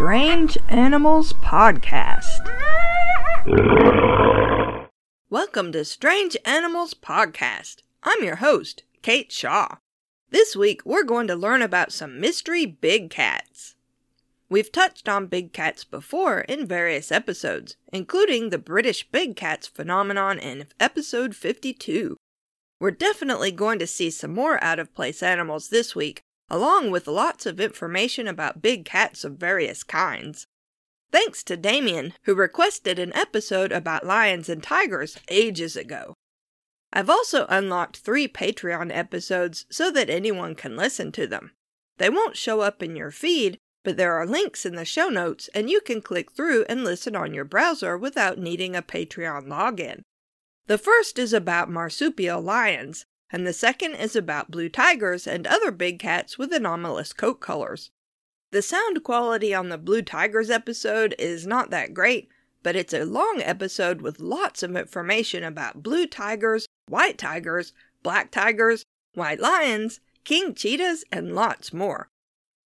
Strange Animals Podcast. Welcome to Strange Animals Podcast. I'm your host, Kate Shaw. This week, we're going to learn about some mystery big cats. We've touched on big cats before in various episodes, including the British big cats phenomenon in episode 52. We're definitely going to see some more out of place animals this week, along with lots of information about big cats of various kinds. Thanks to Damien, who requested an episode about lions and tigers ages ago. I've also unlocked three Patreon episodes so that anyone can listen to them. They won't show up in your feed, but there are links in the show notes, and you can click through and listen on your browser without needing a Patreon login. The first is about marsupial lions, and the second is about blue tigers and other big cats with anomalous coat colors. The sound quality on the Blue Tigers episode is not that great, but it's a long episode with lots of information about blue tigers, white tigers, black tigers, white lions, king cheetahs, and lots more.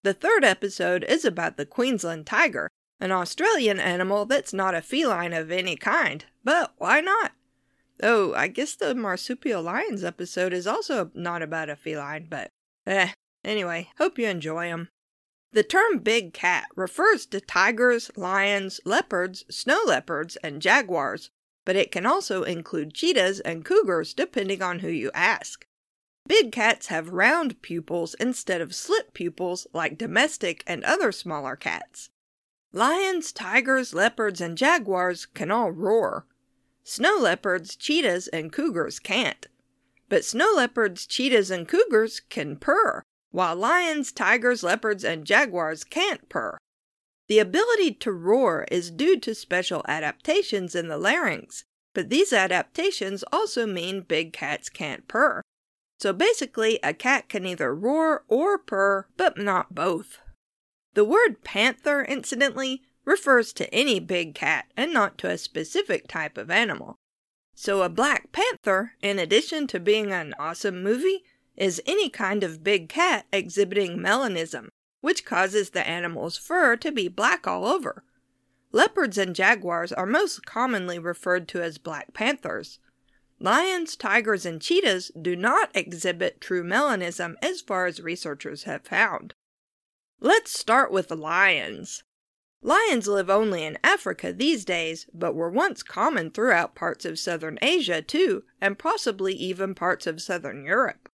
The third episode is about the Queensland tiger, an Australian animal that's not a feline of any kind, but why not? Oh, I guess the marsupial lions episode is also not about a feline, but eh. Anyway, hope you enjoy them. The term big cat refers to tigers, lions, leopards, snow leopards, and jaguars, but it can also include cheetahs and cougars depending on who you ask. Big cats have round pupils instead of slit pupils like domestic and other smaller cats. Lions, tigers, leopards, and jaguars can all roar. Snow leopards, cheetahs, and cougars can't. But snow leopards, cheetahs, and cougars can purr, while lions, tigers, leopards, and jaguars can't purr. The ability to roar is due to special adaptations in the larynx, but these adaptations also mean big cats can't purr. So basically, a cat can either roar or purr, but not both. The word panther, incidentally, refers to any big cat and not to a specific type of animal. So a black panther, in addition to being an awesome movie, is any kind of big cat exhibiting melanism, which causes the animal's fur to be black all over. Leopards and jaguars are most commonly referred to as black panthers. Lions, tigers, and cheetahs do not exhibit true melanism as far as researchers have found. Let's start with lions. Lions live only in Africa these days, but were once common throughout parts of southern Asia too, and possibly even parts of southern Europe.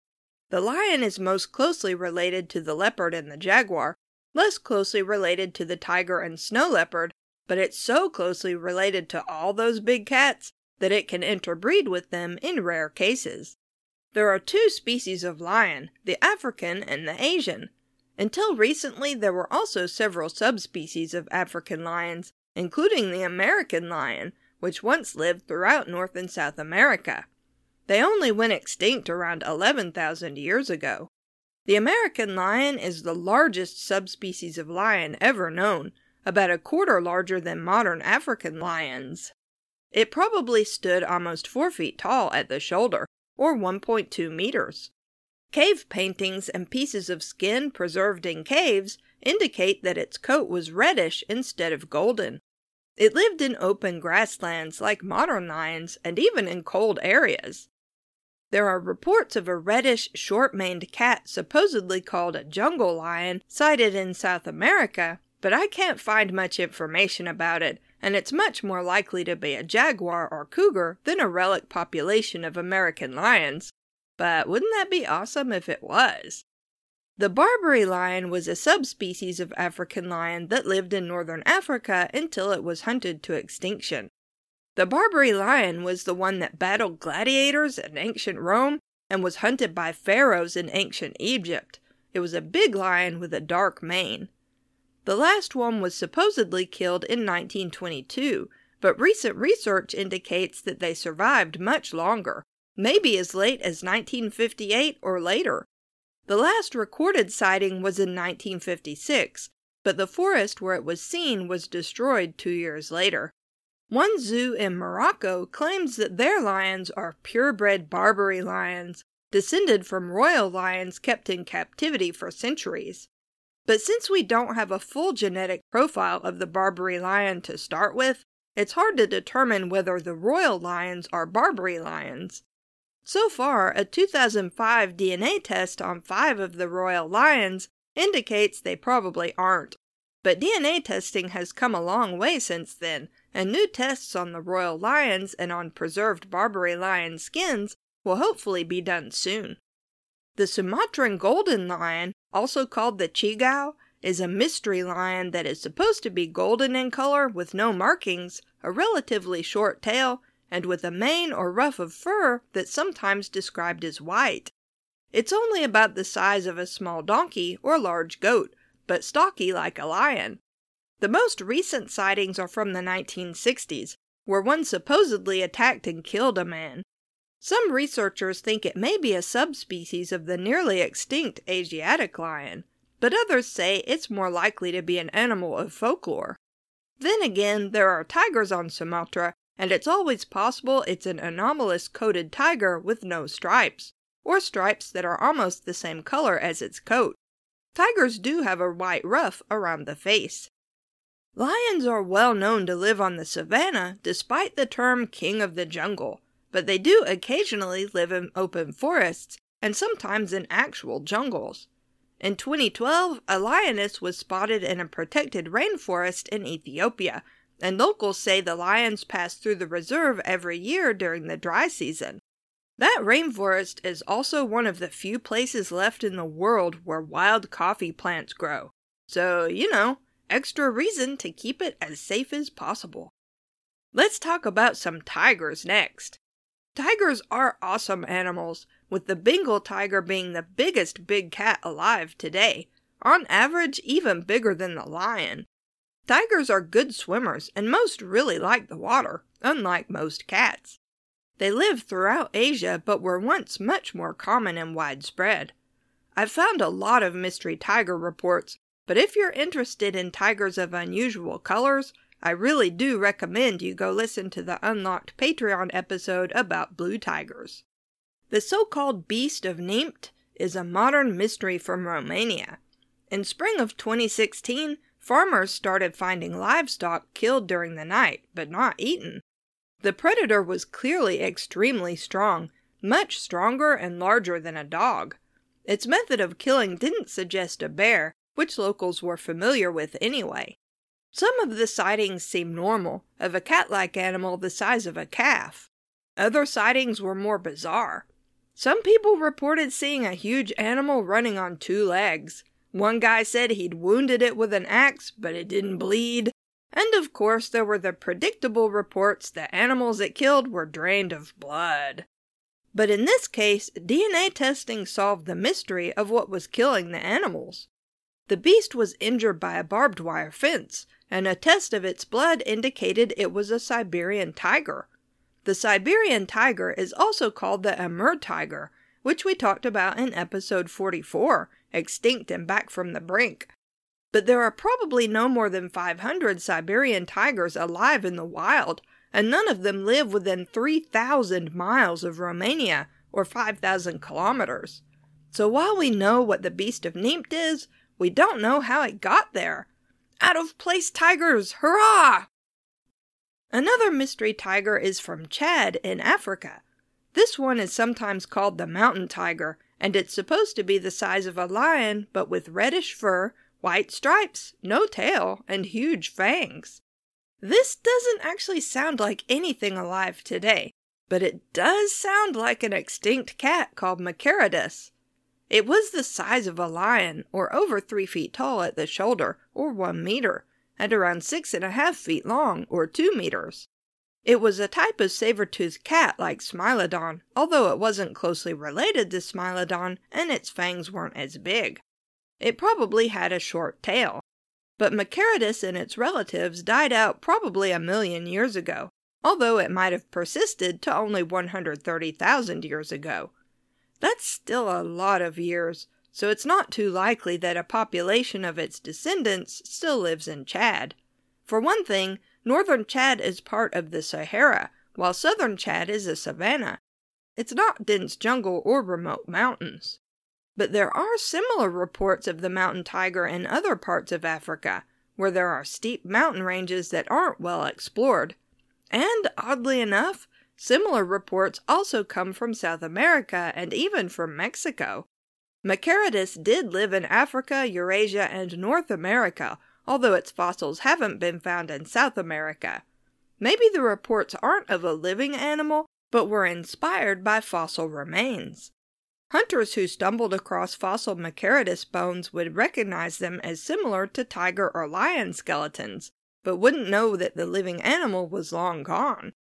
The lion is most closely related to the leopard and the jaguar, less closely related to the tiger and snow leopard, but it's so closely related to all those big cats that it can interbreed with them in rare cases. There are two species of lion, the African and the Asian. Until recently, there were also several subspecies of African lions, including the American lion, which once lived throughout North and South America. They only went extinct around 11,000 years ago. The American lion is the largest subspecies of lion ever known, about a quarter larger than modern African lions. It probably stood almost 4 feet tall at the shoulder, or 1.2 meters. Cave paintings and pieces of skin preserved in caves indicate that its coat was reddish instead of golden. It lived in open grasslands like modern lions and even in cold areas. There are reports of a reddish, short maned cat supposedly called a jungle lion sighted in South America, but I can't find much information about it, and it's much more likely to be a jaguar or cougar than a relic population of American lions. But wouldn't that be awesome if it was? The Barbary lion was a subspecies of African lion that lived in northern Africa until it was hunted to extinction. The Barbary lion was the one that battled gladiators in ancient Rome and was hunted by pharaohs in ancient Egypt. It was a big lion with a dark mane. The last one was supposedly killed in 1922, but recent research indicates that they survived much longer, maybe as late as 1958 or later. The last recorded sighting was in 1956, but the forest where it was seen was destroyed two years later. One zoo in Morocco claims that their lions are purebred Barbary lions, descended from royal lions kept in captivity for centuries. But since we don't have a full genetic profile of the Barbary lion to start with, it's hard to determine whether the royal lions are Barbary lions. So far, a 2005 DNA test on five of the royal lions indicates they probably aren't. But DNA testing has come a long way since then, and new tests on the royal lions and on preserved Barbary lion skins will hopefully be done soon. The Sumatran golden lion, also called the Cigau, is a mystery lion that is supposed to be golden in color with no markings, a relatively short tail, and with a mane or ruff of fur that's sometimes described as white. It's only about the size of a small donkey or large goat, but stocky like a lion. The most recent sightings are from the 1960s, where one supposedly attacked and killed a man. Some researchers think it may be a subspecies of the nearly extinct Asiatic lion, but others say it's more likely to be an animal of folklore. Then again, there are tigers on Sumatra, and it's always possible it's an anomalous coated tiger with no stripes, or stripes that are almost the same color as its coat. Tigers do have a white ruff around the face. Lions are well known to live on the savannah despite the term king of the jungle, but they do occasionally live in open forests and sometimes in actual jungles. In 2012, a lioness was spotted in a protected rainforest in Ethiopia, and locals say the lions pass through the reserve every year during the dry season. That rainforest is also one of the few places left in the world where wild coffee plants grow. So, you know, extra reason to keep it as safe as possible. Let's talk about some tigers next. Tigers are awesome animals, with the Bengal tiger being the biggest big cat alive today, on average, even bigger than the lion. Tigers are good swimmers, and most really like the water, unlike most cats. They live throughout Asia, but were once much more common and widespread. I've found a lot of mystery tiger reports, but if you're interested in tigers of unusual colors, I really do recommend you go listen to the Unlocked Patreon episode about blue tigers. The so called Beast of Nimpt is a modern mystery from Romania. In spring of 2016, farmers started finding livestock killed during the night, but not eaten. The predator was clearly extremely strong, much stronger and larger than a dog. Its method of killing didn't suggest a bear, which locals were familiar with anyway. Some of the sightings seemed normal, of a cat like animal the size of a calf. Other sightings were more bizarre. Some people reported seeing a huge animal running on two legs. One guy said he'd wounded it with an axe, but it didn't bleed. And of course, there were the predictable reports that animals it killed were drained of blood. But in this case, DNA testing solved the mystery of what was killing the animals. The beast was injured by a barbed wire fence, and a test of its blood indicated it was a Siberian tiger. The Siberian tiger is also called the Amur tiger, which we talked about in episode 44, Extinct and Back from the Brink. But there are probably no more than 500 Siberian tigers alive in the wild, and none of them live within 3,000 miles of Romania, or 5,000 kilometers. So while we know what the Beast of Nimpt is, we don't know how it got there. Out of place tigers! Hurrah! Another mystery tiger is from Chad in Africa. This one is sometimes called the mountain tiger, and it's supposed to be the size of a lion, but with reddish fur, white stripes, no tail, and huge fangs. This doesn't actually sound like anything alive today, but it does sound like an extinct cat called Machairodus. It was the size of a lion, or over three feet tall at the shoulder, or one meter, and around six and a half feet long, or two meters. It was a type of saber-toothed cat like Smilodon, although it wasn't closely related to Smilodon and its fangs weren't as big. It probably had a short tail. But Machairodus and its relatives died out probably a million years ago, although it might have persisted to only 130,000 years ago. That's still a lot of years, so it's not too likely that a population of its descendants still lives in Chad. For one thing, northern Chad is part of the Sahara, while southern Chad is a savanna. It's not dense jungle or remote mountains. But there are similar reports of the mountain tiger in other parts of Africa, where there are steep mountain ranges that aren't well explored. And, oddly enough, similar reports also come from South America and even from Mexico. Machairodus did live in Africa, Eurasia, and North America, although its fossils haven't been found in South America. Maybe the reports aren't of a living animal, but were inspired by fossil remains. Hunters who stumbled across fossil Machairodus bones would recognize them as similar to tiger or lion skeletons, but wouldn't know that the living animal was long gone.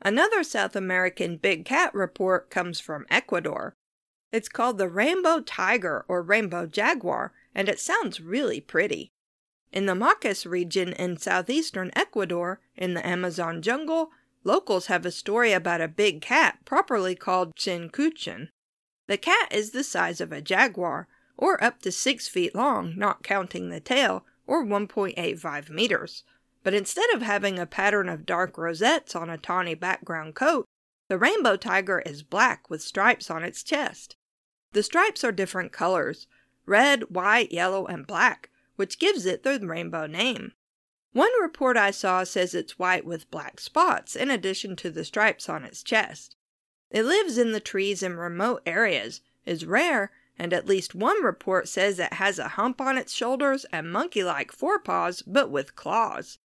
Another South American big cat report comes from Ecuador. It's called the rainbow tiger or rainbow jaguar, and it sounds really pretty. In the Macas region in southeastern Ecuador, in the Amazon jungle, locals have a story about a big cat properly called Chincuchin. The cat is the size of a jaguar, or up to 6 feet long, not counting the tail, or 1.85 meters. But instead of having a pattern of dark rosettes on a tawny background coat, the rainbow tiger is black with stripes on its chest. The stripes are different colors red, white, yellow, and black, which gives it the rainbow name. One report I saw says it's white with black spots in addition to the stripes on its chest. It lives in the trees in remote areas, is rare, and at least one report says it has a hump on its shoulders and monkey like forepaws but with claws.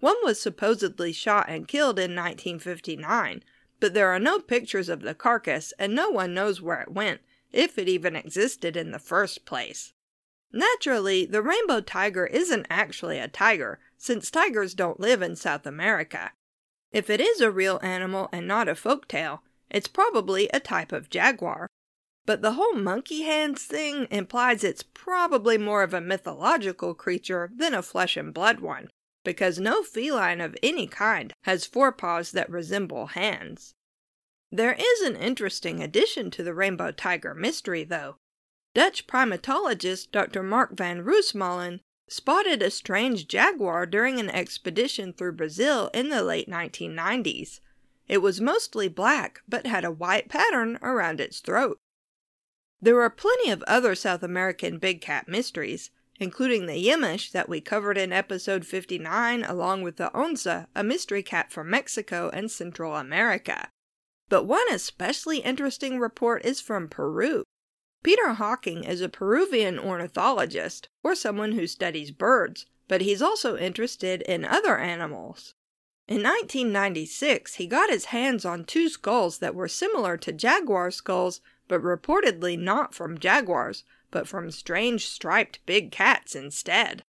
One was supposedly shot and killed in 1959, but there are no pictures of the carcass and no one knows where it went, if it even existed in the first place. Naturally, the rainbow tiger isn't actually a tiger, since tigers don't live in South America. If it is a real animal and not a folk tale, it's probably a type of jaguar. But the whole monkey hands thing implies it's probably more of a mythological creature than a flesh and blood one, because no feline of any kind has forepaws that resemble hands. There is an interesting addition to the rainbow tiger mystery, though. Dutch primatologist Dr. Mark van Roosmalen spotted a strange jaguar during an expedition through Brazil in the late 1990s. It was mostly black, but had a white pattern around its throat. There are plenty of other South American big cat mysteries, including the Yemish that we covered in episode 59, along with the Onza, a mystery cat from Mexico and Central America. But one especially interesting report is from Peru. Peter Hocking is a Peruvian ornithologist, or someone who studies birds, but he's also interested in other animals. In 1996, he got his hands on two skulls that were similar to jaguar skulls, but reportedly not from jaguars, but from strange striped big cats instead.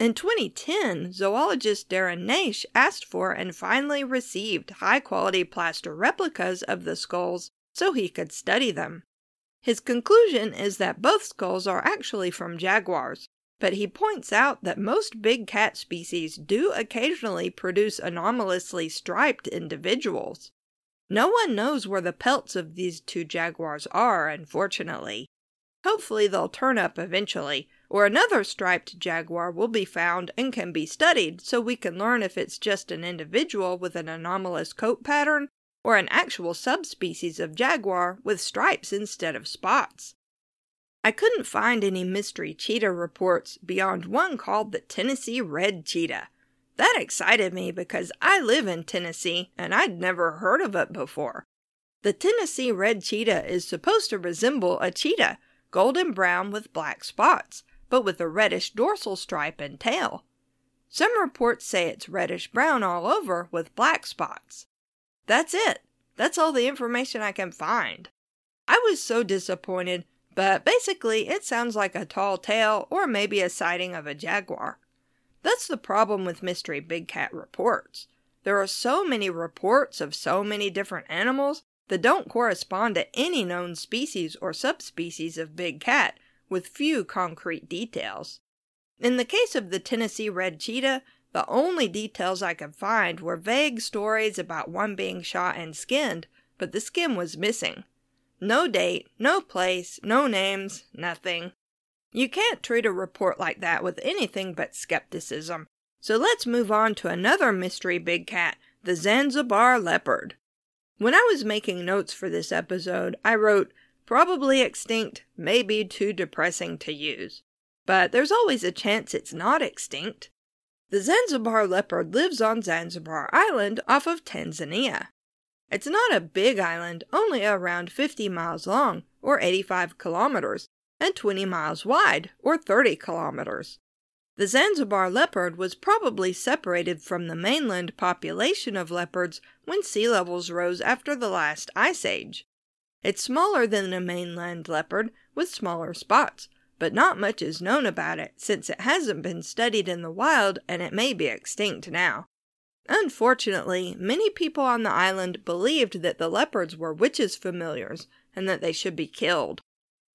In 2010, zoologist Darren Naish asked for and finally received high quality plaster replicas of the skulls so he could study them. His conclusion is that both skulls are actually from jaguars, but he points out that most big cat species do occasionally produce anomalously striped individuals. No one knows where the pelts of these two jaguars are, unfortunately. Hopefully, they'll turn up eventually, or another striped jaguar will be found and can be studied so we can learn if it's just an individual with an anomalous coat pattern or an actual subspecies of jaguar with stripes instead of spots. I couldn't find any mystery cheetah reports beyond one called the Tennessee Red Cheetah. That excited me because I live in Tennessee and I'd never heard of it before. The Tennessee Red Cheetah is supposed to resemble a cheetah, golden brown with black spots, but with a reddish dorsal stripe and tail. Some reports say it's reddish brown all over with black spots. That's it. That's all the information I can find. I was so disappointed, but basically it sounds like a tall tale or maybe a sighting of a jaguar. That's the problem with mystery big cat reports. There are so many reports of so many different animals that don't correspond to any known species or subspecies of big cat with few concrete details. In the case of the Tennessee red cheetah, the only details I could find were vague stories about one being shot and skinned, but the skin was missing. No date, no place, no names, nothing. You can't treat a report like that with anything but skepticism. So let's move on to another mystery big cat, the Zanzibar leopard. When I was making notes for this episode, I wrote, probably extinct maybe too depressing to use, but there's always a chance it's not extinct. The Zanzibar leopard lives on Zanzibar Island off of Tanzania. It's not a big island, only around 50 miles long, or 85 kilometers, and 20 miles wide, or 30 kilometers. The Zanzibar leopard was probably separated from the mainland population of leopards when sea levels rose after the last ice age. It's smaller than the mainland leopard, with smaller spots, but not much is known about it since it hasn't been studied in the wild and it may be extinct now. Unfortunately, many people on the island believed that the leopards were witches' familiars and that they should be killed.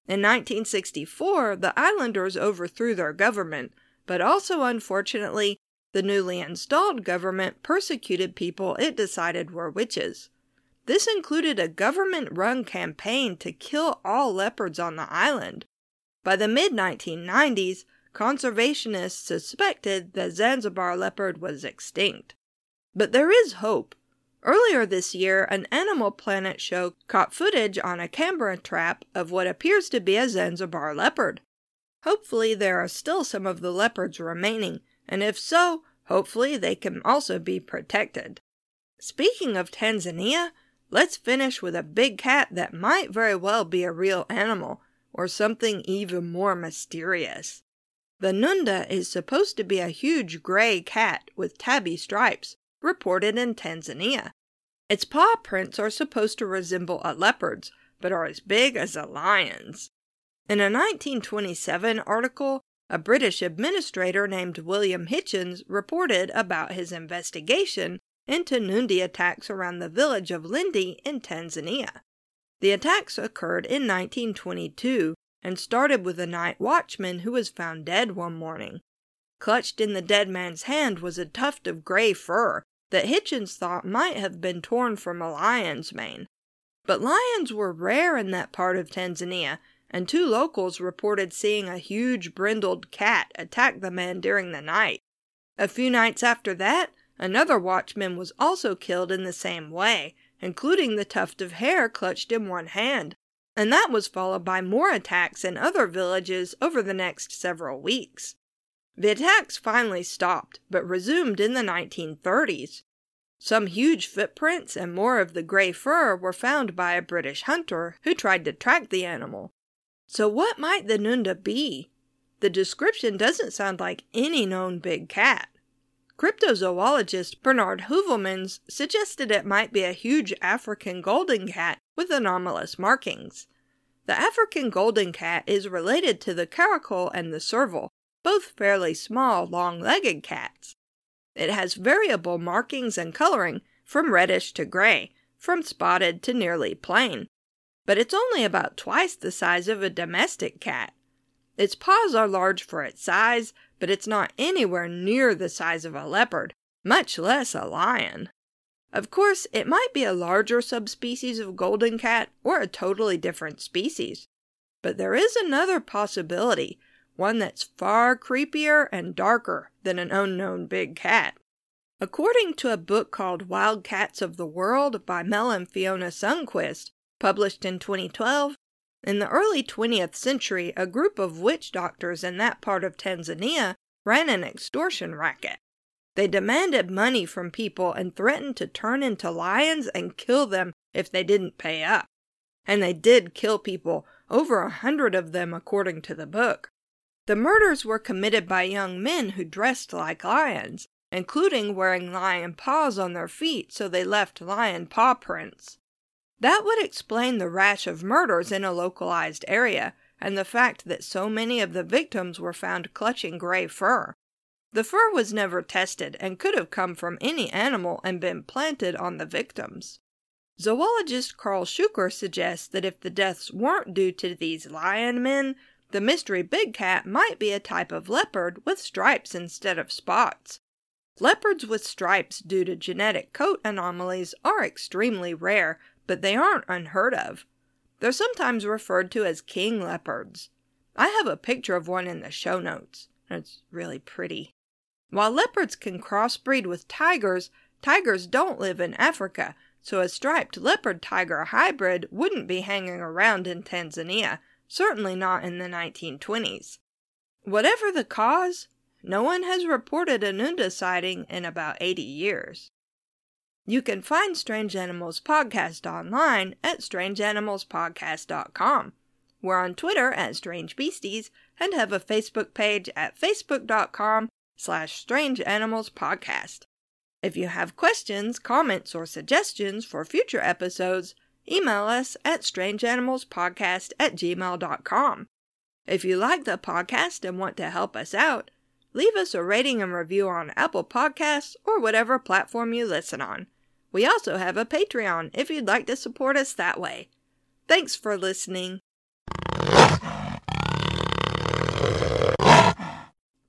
In 1964, the islanders overthrew their government, but also unfortunately, the newly installed government persecuted people it decided were witches. This included a government run campaign to kill all leopards on the island, by the mid 1990s, conservationists suspected the Zanzibar leopard was extinct. But there is hope. Earlier this year, an Animal Planet show caught footage on a camera trap of what appears to be a Zanzibar leopard. Hopefully, there are still some of the leopards remaining, and if so, hopefully they can also be protected. Speaking of Tanzania, let's finish with a big cat that might very well be a real animal, or something even more mysterious. The Nunda is supposed to be a huge gray cat with tabby stripes, reported in Tanzania. Its paw prints are supposed to resemble a leopard's, but are as big as a lion's. In a 1927 article, a British administrator named William Hitchens reported about his investigation into Nunda attacks around the village of Lindi in Tanzania. The attacks occurred in 1922 and started with a night watchman who was found dead one morning. Clutched in the dead man's hand was a tuft of gray fur that Hitchens thought might have been torn from a lion's mane. But lions were rare in that part of Tanzania, and two locals reported seeing a huge brindled cat attack the man during the night. A few nights after that, another watchman was also killed in the same way, including the tuft of hair clutched in one hand, and that was followed by more attacks in other villages over the next several weeks. The attacks finally stopped, but resumed in the 1930s. Some huge footprints and more of the gray fur were found by a British hunter who tried to track the animal. So, what might the Nunda be? The description doesn't sound like any known big cat. Cryptozoologist Bernard Heuvelmans suggested it might be a huge African golden cat with anomalous markings. The African golden cat is related to the caracal and the serval, both fairly small, long legged cats. It has variable markings and coloring from reddish to gray, from spotted to nearly plain, but it's only about twice the size of a domestic cat. Its paws are large for its size, but it's not anywhere near the size of a leopard, much less a lion. Of course, it might be a larger subspecies of golden cat or a totally different species. But there is another possibility, one that's far creepier and darker than an unknown big cat. According to a book called Wild Cats of the World by Mel and Fiona Sunquist, published in 2012, in the early 20th century, a group of witch doctors in that part of Tanzania ran an extortion racket. They demanded money from people and threatened to turn into lions and kill them if they didn't pay up. And they did kill people, over a hundred of them according to the book. The murders were committed by young men who dressed like lions, including wearing lion paws on their feet so they left lion paw prints. That would explain the rash of murders in a localized area and the fact that so many of the victims were found clutching gray fur. The fur was never tested and could have come from any animal and been planted on the victims. Zoologist Karl Shuker suggests that if the deaths weren't due to these lion men, the mystery big cat might be a type of leopard with stripes instead of spots. Leopards with stripes due to genetic coat anomalies are extremely rare but they aren't unheard of. They're sometimes referred to as king leopards. I have a picture of one in the show notes. It's really pretty. While leopards can crossbreed with tigers, tigers don't live in Africa, so a striped leopard tiger hybrid wouldn't be hanging around in Tanzania, certainly not in the 1920s. Whatever the cause, no one has reported a Nunda sighting in about 80 years. You can find Strange Animals Podcast online at strangeanimalspodcast.com. We're on Twitter at Strange Beasties and have a Facebook page at facebook.com slash Strange Animals Podcast. If you have questions, comments, or suggestions for future episodes, email us at strangeanimalspodcast at gmail.com. If you like the podcast and want to help us out, leave us a rating and review on Apple Podcasts or whatever platform you listen on. We also have a Patreon if you'd like to support us that way. Thanks for listening.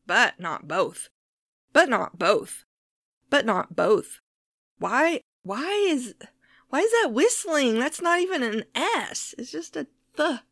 But not both. But not both. But not both. Why why is why is that whistling? That's not even an S. It's just a th.